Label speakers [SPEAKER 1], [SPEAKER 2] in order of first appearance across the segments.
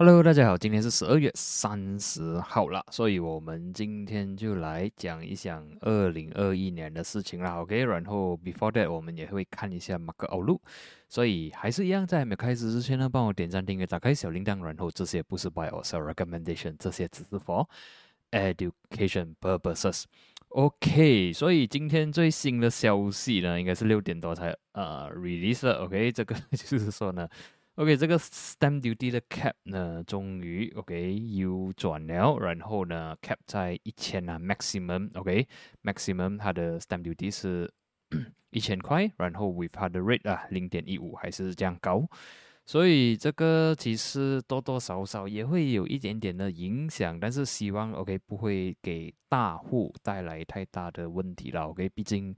[SPEAKER 1] Hello，大家好，今天是十二月三十号了，所以我们今天就来讲一讲二零二一年的事情啦。OK，然后 Before that，我们也会看一下马克欧路，所以还是一样，在没开始之前呢，帮我点赞、订阅、打开小铃铛，然后这些不是 By or Sell Recommendation，这些只是 For Education Purposes。OK，所以今天最新的消息呢，应该是六点多才呃 release 的。OK，这个 就是说呢。OK，这个 stamp duty 的 cap 呢，终于 OK 又转了，然后呢，cap 在一千啊，maximum，OK，maximum 它的 stamp duty 是 一千块，然后 with 它的 rate 啊，零点一五还是这样高，所以这个其实多多少少也会有一点点的影响，但是希望 OK 不会给大户带来太大的问题了，OK，毕竟。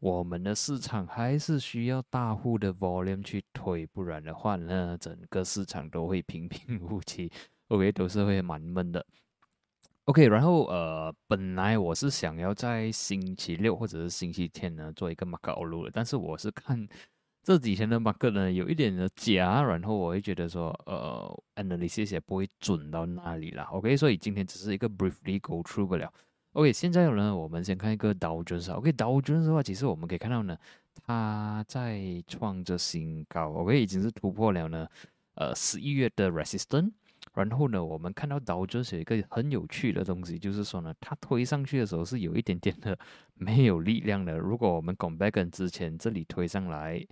[SPEAKER 1] 我们的市场还是需要大户的 volume 去推，不然的话呢，整个市场都会平平无奇，OK，都是会蛮闷的。OK，然后呃，本来我是想要在星期六或者是星期天呢做一个 market o 的，但是我是看这几天的 market 呢有一点的假，然后我会觉得说，呃，analysis 也不会准到那里啦，OK，所以今天只是一个 briefly go through 不了。OK，现在呢，我们先看一个道琼斯。OK，道琼斯的话，其实我们可以看到呢，它在创着新高。OK，已经是突破了呢，呃，十一月的 resistance。然后呢，我们看到道琼斯有一个很有趣的东西，就是说呢，它推上去的时候是有一点点的没有力量的。如果我们 compare 跟之前这里推上来，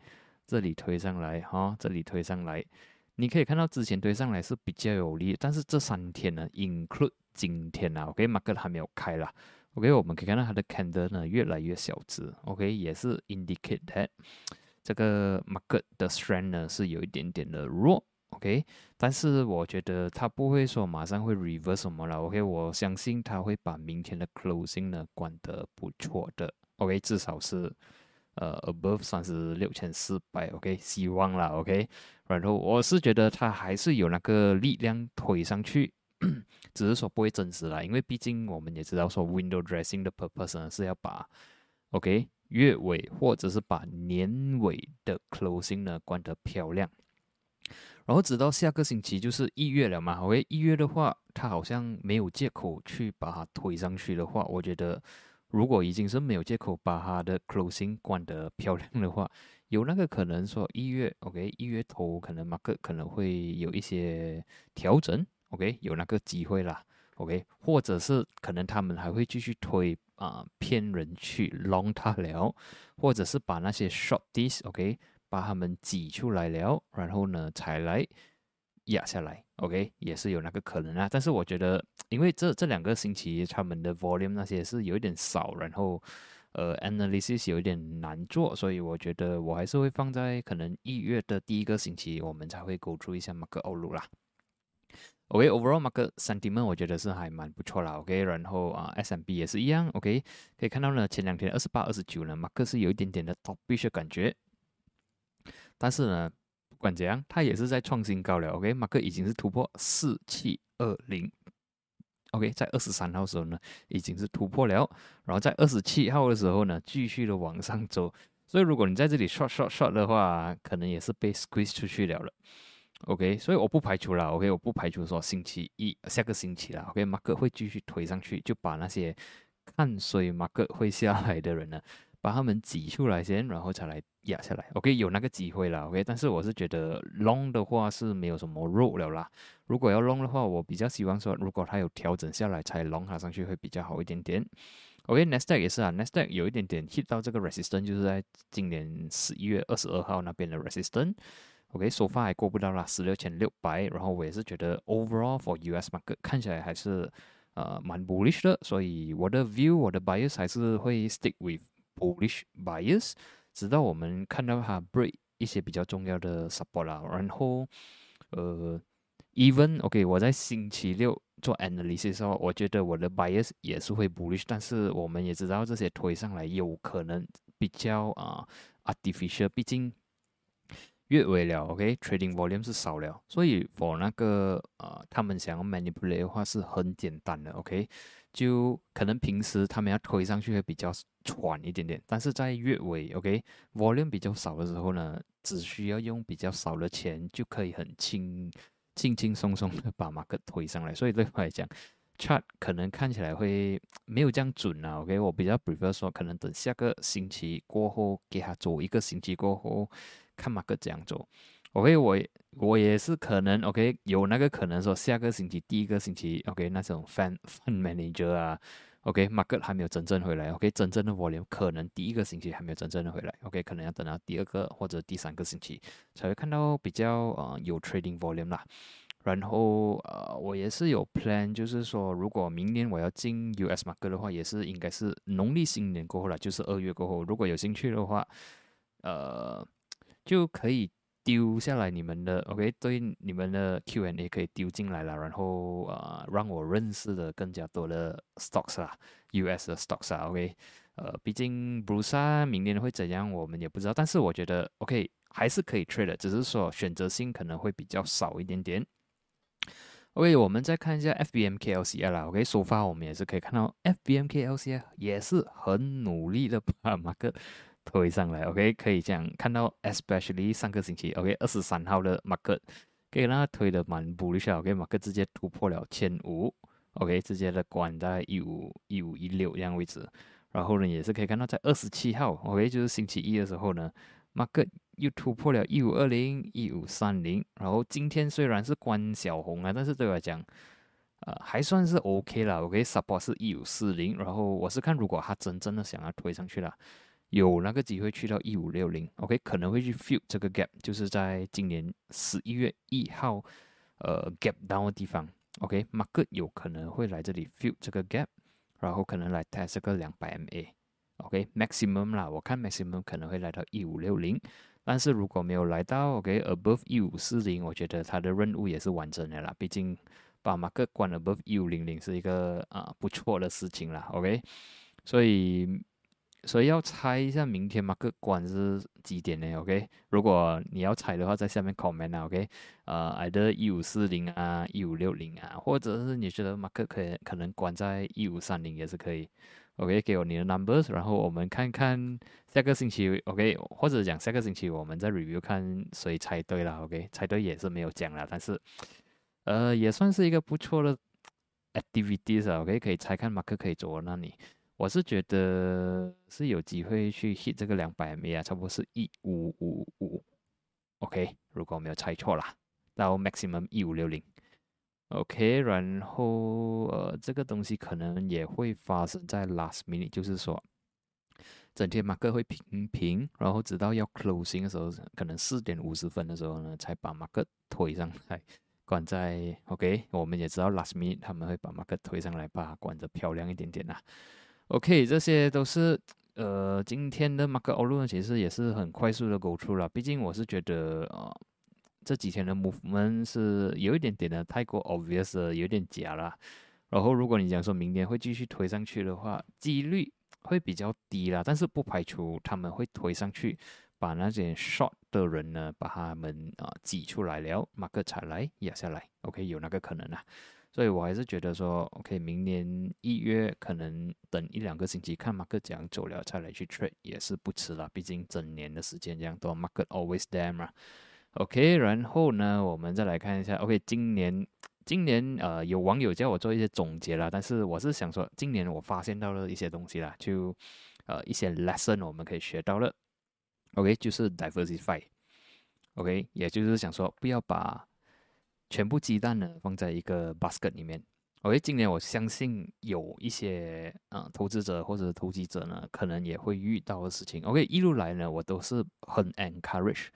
[SPEAKER 1] 这里推上来，哈，这里推上来，你可以看到之前推上来是比较有力，但是这三天呢，include 今天啊，OK，market 还没有开啦，OK，我们可以看到它的 candle 呢越来越小只，OK，也是 indicate that 这个 market 的 strength 呢是有一点点的弱，OK，但是我觉得它不会说马上会 reverse 什么了，OK，我相信它会把明天的 closing 呢管得不错的，OK，至少是呃 above 三十六千四百，OK，希望啦，OK，然后我是觉得它还是有那个力量推上去。只是说不会真实啦，因为毕竟我们也知道说 window dressing 的 purpose 呢是要把 OK 月尾或者是把年尾的 closing 呢关得漂亮，然后直到下个星期就是一月了嘛，OK 一月的话，它好像没有借口去把它推上去的话，我觉得如果已经是没有借口把它的 closing 关得漂亮的话，有那个可能说一月 OK 一月头可能马克可能会有一些调整。OK，有那个机会啦。OK，或者是可能他们还会继续推啊，骗人去 long 它了，或者是把那些 short this OK，把他们挤出来了，然后呢才来压下来。OK，也是有那个可能啊。但是我觉得，因为这这两个星期他们的 volume 那些是有一点少，然后呃 analysis 有一点难做，所以我觉得我还是会放在可能一月的第一个星期，我们才会勾出一下马克欧鲁啦。OK，overall market sentiment 我觉得是还蛮不错啦。OK，然后啊，SMB 也是一样。OK，可以看到呢，前两天二十八、二十九呢，market 是有一点点的 topish 的感觉。但是呢，不管怎样，它也是在创新高了。OK，market 已经是突破四七二零。OK，在二十三号的时候呢，已经是突破了。然后在二十七号的时候呢，继续的往上走。所以如果你在这里 short short short 的话，可能也是被 squeeze 出去了了。OK，所以我不排除了。OK，我不排除说星期一下个星期了。OK，马克会继续推上去，就把那些看衰马克会下来的人呢，把他们挤出来先，然后才来压下来。OK，有那个机会了。OK，但是我是觉得 long 的话是没有什么肉了啦。如果要 long 的话，我比较希望说，如果它有调整下来才 long 它上去会比较好一点点。OK，Nasdaq 也是啊，Nasdaq 有一点点 hit 到这个 resistance，就是在今年十一月二十二号那边的 resistance。OK，收发还过不到啦，十六千六百。然后我也是觉得 overall for US market 看起来还是呃蛮 bullish 的，所以我的 view，我的 bias 还是会 stick with bullish bias，直到我们看到它 break 一些比较重要的 support 啦。然后呃，even OK，我在星期六做 analysis 时候，我觉得我的 bias 也是会 bullish，但是我们也知道这些推上来有可能比较啊 artificial，毕竟。月尾了，OK，trading volume 是少了，所以 for 那个呃，他们想要 manipulate 的话是很简单的，OK，就可能平时他们要推上去会比较喘一点点，但是在月尾，OK，volume 比较少的时候呢，只需要用比较少的钱就可以很轻轻轻松松的把马克推上来，所以对我来讲，chart 可能看起来会没有这样准啊。OK，我比较 prefer 说，可能等下个星期过后，给他走一个星期过后，看马克怎样走。OK，我我也是可能 OK 有那个可能说下个星期第一个星期 OK 那种 fan fan manager 啊。OK，market 还没有真正回来。OK，真正的 volume 可能第一个星期还没有真正的回来。OK，可能要等到第二个或者第三个星期才会看到比较呃有 trading volume 啦。然后呃，我也是有 plan，就是说如果明年我要进 US market 的话，也是应该是农历新年过后了，就是二月过后。如果有兴趣的话，呃，就可以。丢下来你们的，OK，对你们的 Q&A 可以丢进来了，然后呃，让我认识的更加多的 stocks 啦，US 的 stocks 啊，OK，呃，毕竟 Bruce 明年会怎样，我们也不知道，但是我觉得 OK 还是可以 trade 的，只是说选择性可能会比较少一点点。OK，我们再看一下 FBMKLCI 啦，OK，首发我们也是可以看到 FBMKLCI 也是很努力的把马克。推上来，OK，可以这样看到，especially 上个星期，OK，二十三号的 market，可以让它推的蛮不理想。OK，market 直接突破了千五，OK，直接的关在一五一五一六这样位置，然后呢，也是可以看到在二十七号，OK，就是星期一的时候呢，market 又突破了一五二零一五三零，然后今天虽然是关小红啊，但是对我来讲，呃，还算是 OK 了，OK，support 是一五四零，然后我是看如果它真正的想要推上去了。有那个机会去到一五六零，OK，可能会去 fill 这个 gap，就是在今年十一月一号，呃，gap down 的地方，OK，market 有可能会来这里 fill 这个 gap，然后可能来 test 个两百 MA，OK，maximum 啦，我看 maximum 可能会来到一五六零，但是如果没有来到，OK，above 一五四零，我觉得它的任务也是完成的啦，毕竟把 market 关 above 一五零零是一个啊不错的事情啦，OK，所以。所以要猜一下明天马克关是几点呢？OK，如果你要猜的话，在下面 comment 啊，OK，呃，either 一五四零啊，一五六零啊，或者是你觉得马克可以可能关在一五三零也是可以，OK，给我你的 numbers，然后我们看看下个星期，OK，或者讲下个星期我们再 review 看谁猜对了，OK，猜对也是没有奖了，但是呃也算是一个不错的 activities 啊，OK，可以猜看马克可以走到哪里。我是觉得是有机会去 hit 这个两百 MA 啊，差不多是一五五五，OK，如果我没有猜错啦，到 maximum 一五六零，OK，然后呃，这个东西可能也会发生在 last minute，就是说，整天马克会平平，然后直到要 closing 的时候，可能四点五十分的时候呢，才把马克推上来，关在 OK，我们也知道 last minute 他们会把马克推上来，把它关得漂亮一点点啊。OK，这些都是呃今天的 market outlook 其实也是很快速的勾出了。毕竟我是觉得啊这几天的 movement 是有一点点的太过 obvious，有点假了。然后如果你讲说明年会继续推上去的话，几率会比较低啦。但是不排除他们会推上去，把那些 short 的人呢把他们啊挤出来了，Mark 才来压下来。OK，有那个可能啊。所以我还是觉得说，OK，明年一月可能等一两个星期看马克怎样走了，再来去 trade 也是不迟了。毕竟整年的时间这样多，market always there 嘛。OK，然后呢，我们再来看一下，OK，今年今年呃有网友叫我做一些总结了，但是我是想说，今年我发现到了一些东西啦，就呃一些 lesson 我们可以学到了。OK，就是 diversify。OK，也就是想说不要把全部鸡蛋呢放在一个 basket 里面。OK，今年我相信有一些啊投资者或者投机者呢，可能也会遇到的事情。OK，一路来呢，我都是很 encourage，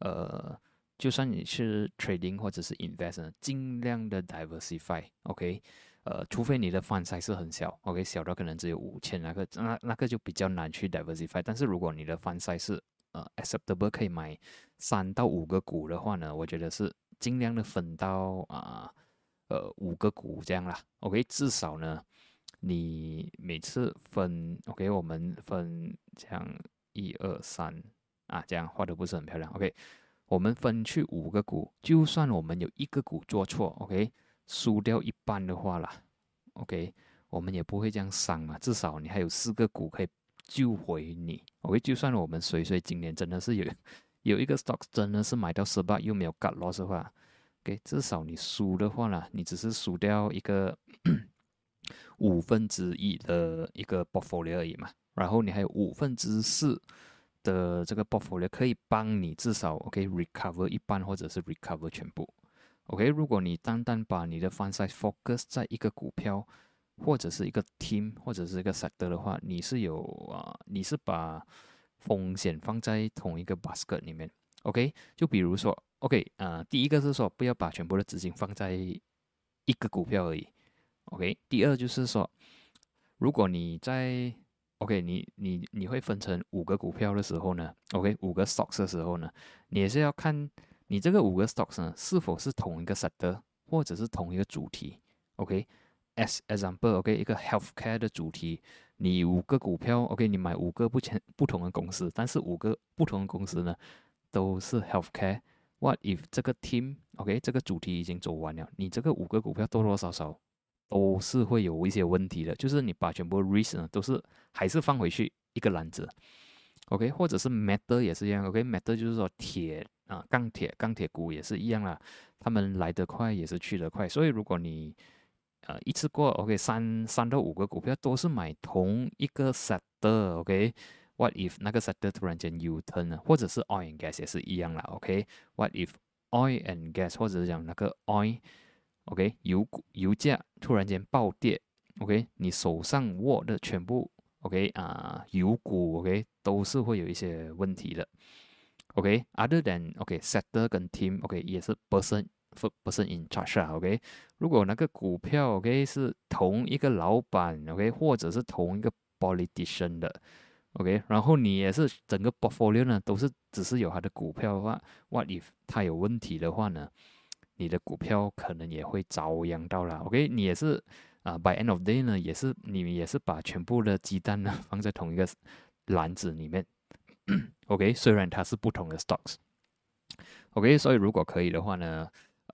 [SPEAKER 1] 呃，就算你是 trading 或者是 invest，尽量的 diversify。OK，呃，除非你的 fund size 是很小，OK，小到可能只有五千那个，那那个就比较难去 diversify。但是如果你的 fund size 是呃 acceptable，可以买三到五个股的话呢，我觉得是。尽量的分到啊，呃，五个股这样啦。OK，至少呢，你每次分 OK，我们分这样一二三啊，这样画的不是很漂亮。OK，我们分去五个股，就算我们有一个股做错，OK，输掉一半的话啦，OK，我们也不会这样伤嘛。至少你还有四个股可以救回你。OK，就算我们谁谁今年真的是有。有一个 stock 真的是买到失败又没有 cut loss 的话，，OK，至少你输的话呢，你只是输掉一个 五分之一的一个 portfolio 而已嘛，然后你还有五分之四的这个 portfolio 可以帮你至少 OK recover 一半或者是 recover 全部，OK，如果你单单把你的 fund size focus 在一个股票或者是一个 team 或者是一个 sector 的话，你是有啊，你是把风险放在同一个 basket 里面，OK，就比如说。OK，啊，第一个是说不要把全部的资金放在一个股票而已。OK，第二就是说，如果你在 OK，你你你会分成五个股票的时候呢，OK，五个 stocks 的时候呢，你也是要看你这个五个 stocks 呢是否是同一个 sector 或者是同一个主题。OK，as example，OK，一个 healthcare 的主题，你五个股票，OK，你买五个不前不同的公司，但是五个不同的公司呢都是 healthcare。What if 这个 team，OK，这个主题已经走完了，你这个五个股票多多少少都是会有一些问题的。就是你把全部 risk 呢都是还是放回去一个篮子，OK，或者是 metal 也是一样，OK，metal 就是说铁啊，钢铁，钢铁股也是一样啦，他们来得快也是去得快。所以如果你呃一次过 OK 三三到五个股票都是买同一个 sector，OK。What if 那个 sector 突然间 U turn 呢？或者是 oil and gas 也是一样啦，OK？What if oil and gas 或者是讲那个 oil，OK？油股油价突然间暴跌，OK？你手上握的全部 OK 啊油股 OK 都是会有一些问题的，OK？Other than OK sector 跟 team OK 也是 person person in charge 啊，OK？如果那个股票 OK 是同一个老板 OK 或者是同一个 politician 的。OK，然后你也是整个 portfolio 呢，都是只是有它的股票的话，What if 它有问题的话呢？你的股票可能也会遭殃到了。OK，你也是啊，by end of day 呢，也是你也是把全部的鸡蛋呢 放在同一个篮子里面。OK，虽然它是不同的 stocks。OK，所以如果可以的话呢，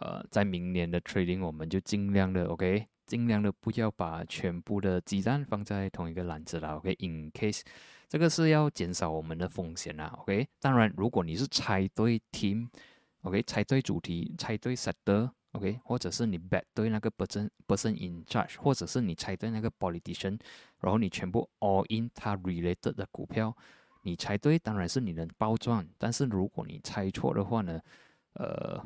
[SPEAKER 1] 呃，在明年的 trading 我们就尽量的 OK，尽量的不要把全部的鸡蛋放在同一个篮子了。OK，in case 这个是要减少我们的风险啦，OK。当然，如果你是猜对 team，OK，猜对主题，猜对 sector，OK，或者是你 bet 对那个 person person in charge，或者是你猜对那个 politician，然后你全部 all in 它 related 的股票，你猜对当然是你能包赚。但是如果你猜错的话呢，呃，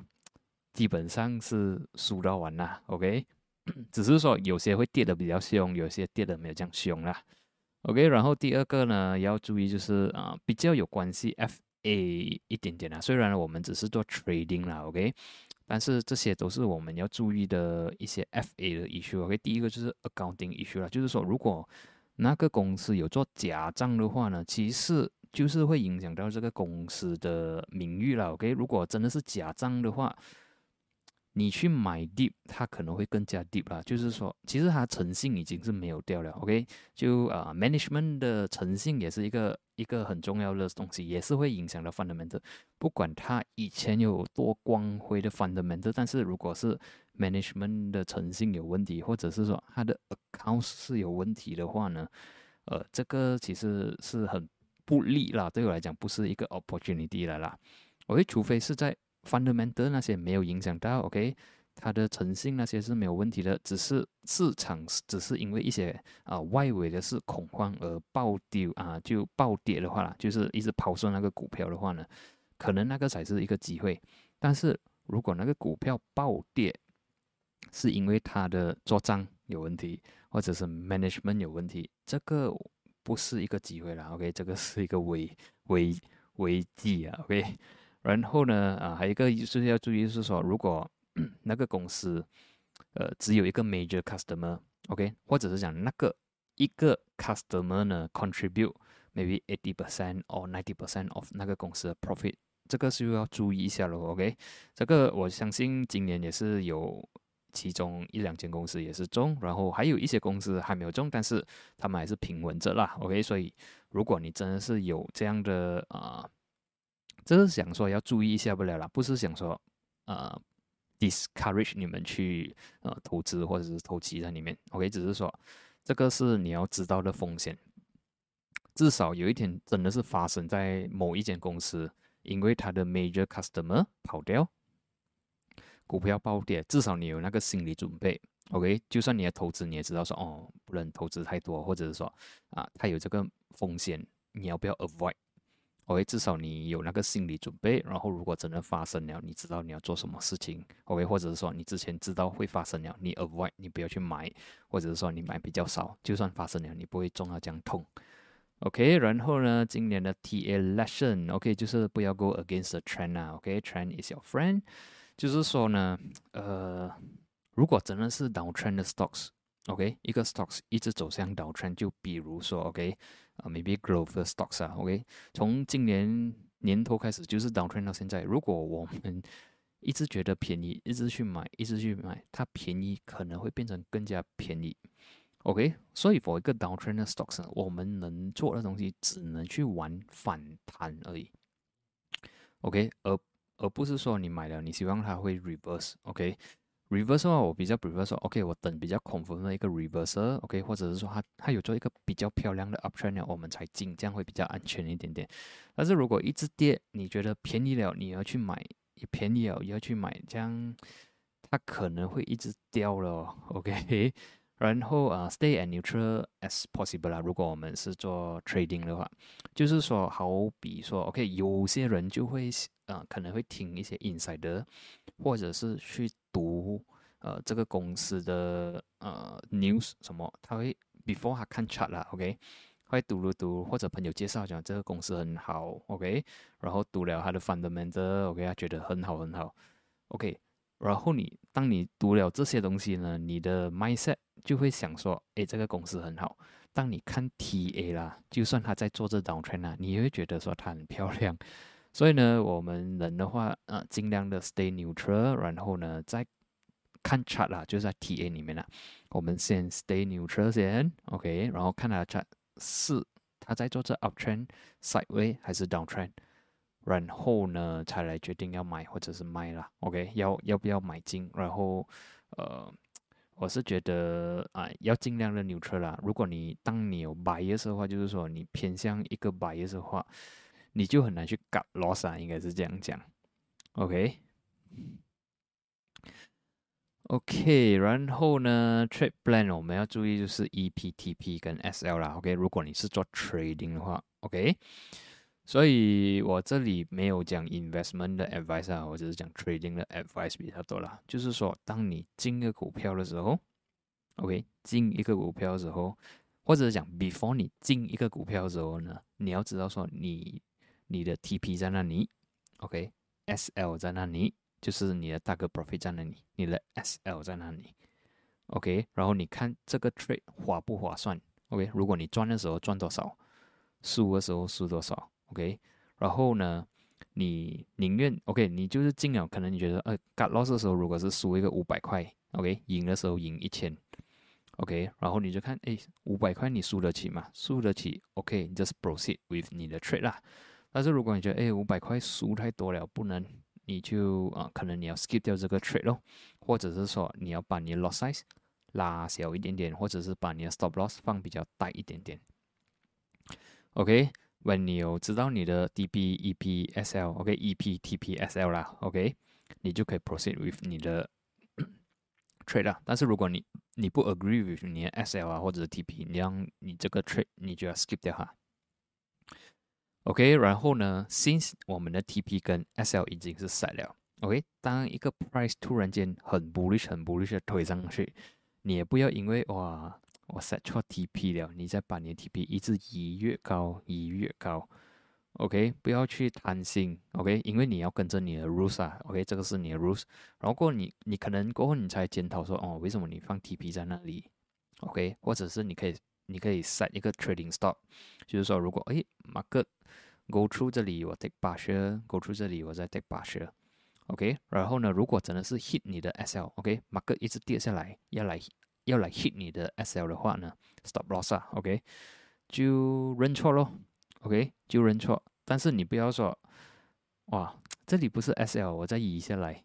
[SPEAKER 1] 基本上是输到完啦，OK。只是说有些会跌的比较凶，有些跌的没有这样凶啦。OK，然后第二个呢，要注意就是啊，比较有关系 FA 一点点啦。虽然我们只是做 trading 啦，OK，但是这些都是我们要注意的一些 FA 的 issue。OK，第一个就是 accounting issue 啦，就是说如果那个公司有做假账的话呢，其实就是会影响到这个公司的名誉了。OK，如果真的是假账的话，你去买 deep，它可能会更加 deep 啦。就是说，其实它诚信已经是没有掉了。OK，就啊，management 的诚信也是一个一个很重要的东西，也是会影响到 fundamental。不管它以前有多光辉的 fundamental，但是如果是 management 的诚信有问题，或者是说它的 account 是有问题的话呢，呃，这个其实是很不利啦。对我来讲，不是一个 opportunity 来啦。OK，除非是在 fundamental 那些没有影响到，OK，它的诚信那些是没有问题的，只是市场只是因为一些啊外围的是恐慌而暴跌啊，就暴跌的话啦，就是一直抛售那个股票的话呢，可能那个才是一个机会。但是如果那个股票暴跌，是因为它的做账有问题，或者是 management 有问题，这个不是一个机会啦，OK，这个是一个危危危机啊，OK。然后呢，啊，还有一个就是要注意，是说如果 那个公司，呃，只有一个 major customer，OK，或者是讲那个一个 customer 呢，contribute maybe eighty percent or ninety percent of 那个公司的 profit，这个是要注意一下咯 o k 这个我相信今年也是有其中一两间公司也是中，然后还有一些公司还没有中，但是他们还是平稳着啦，OK，所以如果你真的是有这样的啊。这是想说要注意一下不了啦，不是想说呃 discourage 你们去呃投资或者是投机在里面，OK，只是说这个是你要知道的风险。至少有一天真的是发生在某一间公司，因为它的 major customer 跑掉，股票暴跌，至少你有那个心理准备。OK，就算你要投资，你也知道说哦，不能投资太多，或者是说啊，它有这个风险，你要不要 avoid？OK，至少你有那个心理准备。然后如果真的发生了，你知道你要做什么事情。OK，或者是说你之前知道会发生了，你 avoid，你不要去买，或者是说你买比较少，就算发生了，你不会中到这样痛。OK，然后呢，今年的 TA lesson，OK，就是不要 go against the trend 啊。OK，trend is your friend，就是说呢，呃。如果真的是 downtrend 的 stocks，OK，一个 stocks 一直走向 downtrend，就比如说 OK，啊，maybe growth 的 stocks 啊，OK，从今年年头开始就是 downtrend 到现在，如果我们一直觉得便宜，一直去买，一直去买，它便宜可能会变成更加便宜，OK，所以 for 一个 downtrend 的 stocks，我们能做的东西只能去玩反弹而已，OK，而而不是说你买了，你希望它会 reverse，OK。Reversal 话，我比较 prefer 说，OK，我等比较恐怖的一个 reverse，OK，或者是说它它有做一个比较漂亮的 uptrend，我们才进，这样会比较安全一点点。但是如果一直跌，你觉得便宜了，你要去买，也便宜了，也要去买，这样它可能会一直掉了，OK。然后啊，stay as neutral as possible 啦。如果我们是做 trading 的话，就是说，好比说，OK，有些人就会啊，可能会听一些 insider，或者是去读呃这个公司的呃 news 什么，他会 before 他看 chart 啦，OK，会读了读，或者朋友介绍讲这个公司很好，OK，然后读了他的 fundamental，OK，他觉得很好很好，OK。然后你，当你读了这些东西呢，你的 mindset 就会想说，哎，这个公司很好。当你看 TA 啦，就算他在做这 downtrend 啊，你也会觉得说它很漂亮。所以呢，我们人的话，呃，尽量的 stay neutral，然后呢，再看 chart 啦，就是在 TA 里面啦，我们先 stay neutral 先，OK，然后看它 chart 是它在做这 uptrend、sideway 还是 downtrend。然后呢，才来决定要买或者是卖啦。OK，要要不要买进？然后，呃，我是觉得啊，要尽量的 neutral 啦。如果你当你有 bias 的话，就是说你偏向一个 bias 的话，你就很难去搞 loss 啊，应该是这样讲。OK，OK，然后呢，trade plan 我们要注意就是 EPTP 跟 SL 啦。OK，如果你是做 trading 的话，OK。所以我这里没有讲 investment 的 advice 啊，我只是讲 trading 的 advice 比较多啦。就是说，当你进一个股票的时候，OK，进一个股票的时候，或者是讲 before 你进一个股票的时候呢，你要知道说你你的 TP 在那里，OK，SL 在那里，就是你的大哥 profit 在那里，你的 SL 在那里，OK，然后你看这个 trade 划不划算，OK，如果你赚的时候赚多少，输的时候输多少。OK，然后呢，你宁愿 OK，你就是进了，可能你觉得呃，got loss 的时候，如果是输一个五百块，OK，赢的时候赢一千，OK，然后你就看，哎，五百块你输得起吗？输得起，OK，你 just proceed with 你的 trade 啦。但是如果你觉得，哎，五百块输太多了，不能，你就啊，可能你要 skip 掉这个 trade 咯，或者是说你要把你的 loss size 拉小一点点，或者是把你的 stop loss 放比较大一点点，OK。when 你有知道你的 DP、EP、SL，OK，EP、TP、SL 啦，OK，你就可以 proceed with 你的 trade 啦。但是如果你你不 agree with 你的 SL 啊或者是 TP，你让你这个 trade 你就要 skip 掉哈。OK，然后呢，since 我们的 TP 跟 SL 已经是 set 了，OK，当一个 price 突然间很 bullish 很 bullish 的推上去，你也不要因为哇。我 set 错 TP 了，你再把你的 TP 一直移越高，移越高，OK，不要去贪心，OK，因为你要跟着你的 rules 啊，OK，这个是你的 rules，然后过你你可能过后你才检讨说，哦，为什么你放 TP 在那里，OK，或者是你可以你可以 set 一个 trading stop，就是说如果哎，market go through 这里我 take 八十，go through 这里我再 take 八十，OK，然后呢，如果真的是 hit 你的 SL，OK，market 一直跌下来要来。要来 hit 你的 SL 的话呢，stop loss 啊，OK，就认错咯，OK，就认错。但是你不要说，哇，这里不是 SL，我再移下来，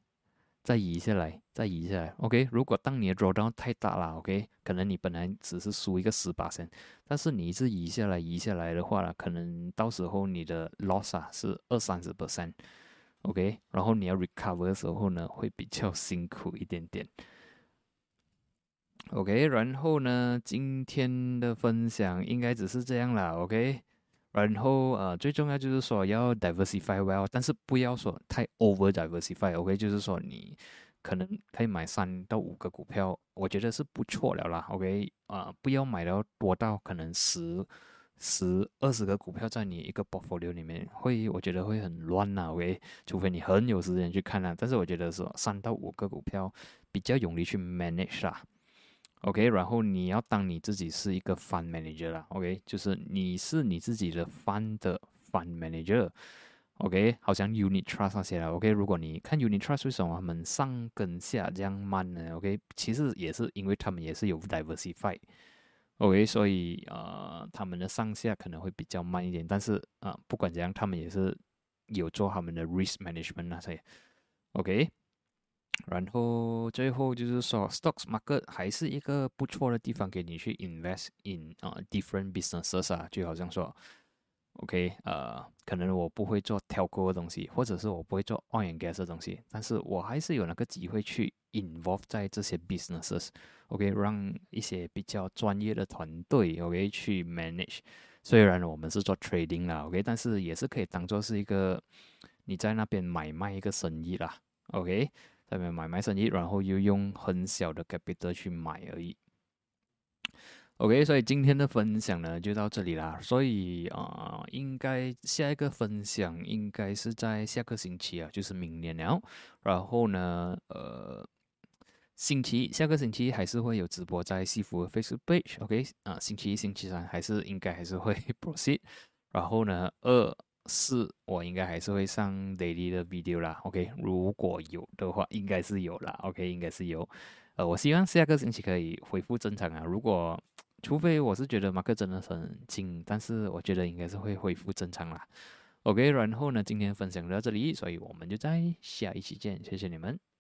[SPEAKER 1] 再移下来，再移下来，OK。如果当你的 drawdown 太大了，OK，可能你本来只是输一个十八升，但是你一直移下来，移下来的话呢，可能到时候你的 loss 啊是二三十 percent。OK，然后你要 recover 的时候呢，会比较辛苦一点点。OK，然后呢，今天的分享应该只是这样啦。OK，然后呃，最重要就是说要 diversify well，但是不要说太 over diversify。OK，就是说你可能可以买三到五个股票，我觉得是不错了啦。OK，啊，不要买到多到可能十。十二十个股票在你一个 portfolio 里面，会我觉得会很乱呐，OK，除非你很有时间去看啦。但是我觉得说三到五个股票比较容易去 manage 啦，OK，然后你要当你自己是一个 fund manager 啦，OK，就是你是你自己的 fund 的 fund manager，OK，好像 unit trust 那些啦，OK，如果你看 unit trust 为什么他们上跟下这样慢呢？OK，其实也是因为他们也是有 diversify。OK，所以呃，他们的上下可能会比较慢一点，但是啊，不管怎样，他们也是有做他们的 risk management 那些。OK，然后最后就是说，stocks market 还是一个不错的地方给你去 invest in 啊 different businesses 啊，就好像说，OK，呃，可能我不会做 telco 的东西，或者是我不会做 oil and gas 的东西，但是我还是有那个机会去 involve 在这些 businesses。OK，让一些比较专业的团队 OK 去 manage。虽然我们是做 trading 啦，OK，但是也是可以当做是一个你在那边买卖一个生意啦，OK，在那边买卖生意，然后又用很小的 capital 去买而已。OK，所以今天的分享呢就到这里啦。所以啊，应该下一个分享应该是在下个星期啊，就是明年了。然后呢，呃。星期下个星期还是会有直播在西服 Facebook page，OK 啊，星期一、星期三还是应该还是会 proceed，然后呢，二是我应该还是会上 daily 的 video 啦，OK，如果有的话，应该是有啦，OK，应该是有，呃，我希望下个星期可以恢复正常啊，如果除非我是觉得马克真的很紧，但是我觉得应该是会恢复正常啦，OK，然后呢，今天分享到这里，所以我们就在下一期见，谢谢你们。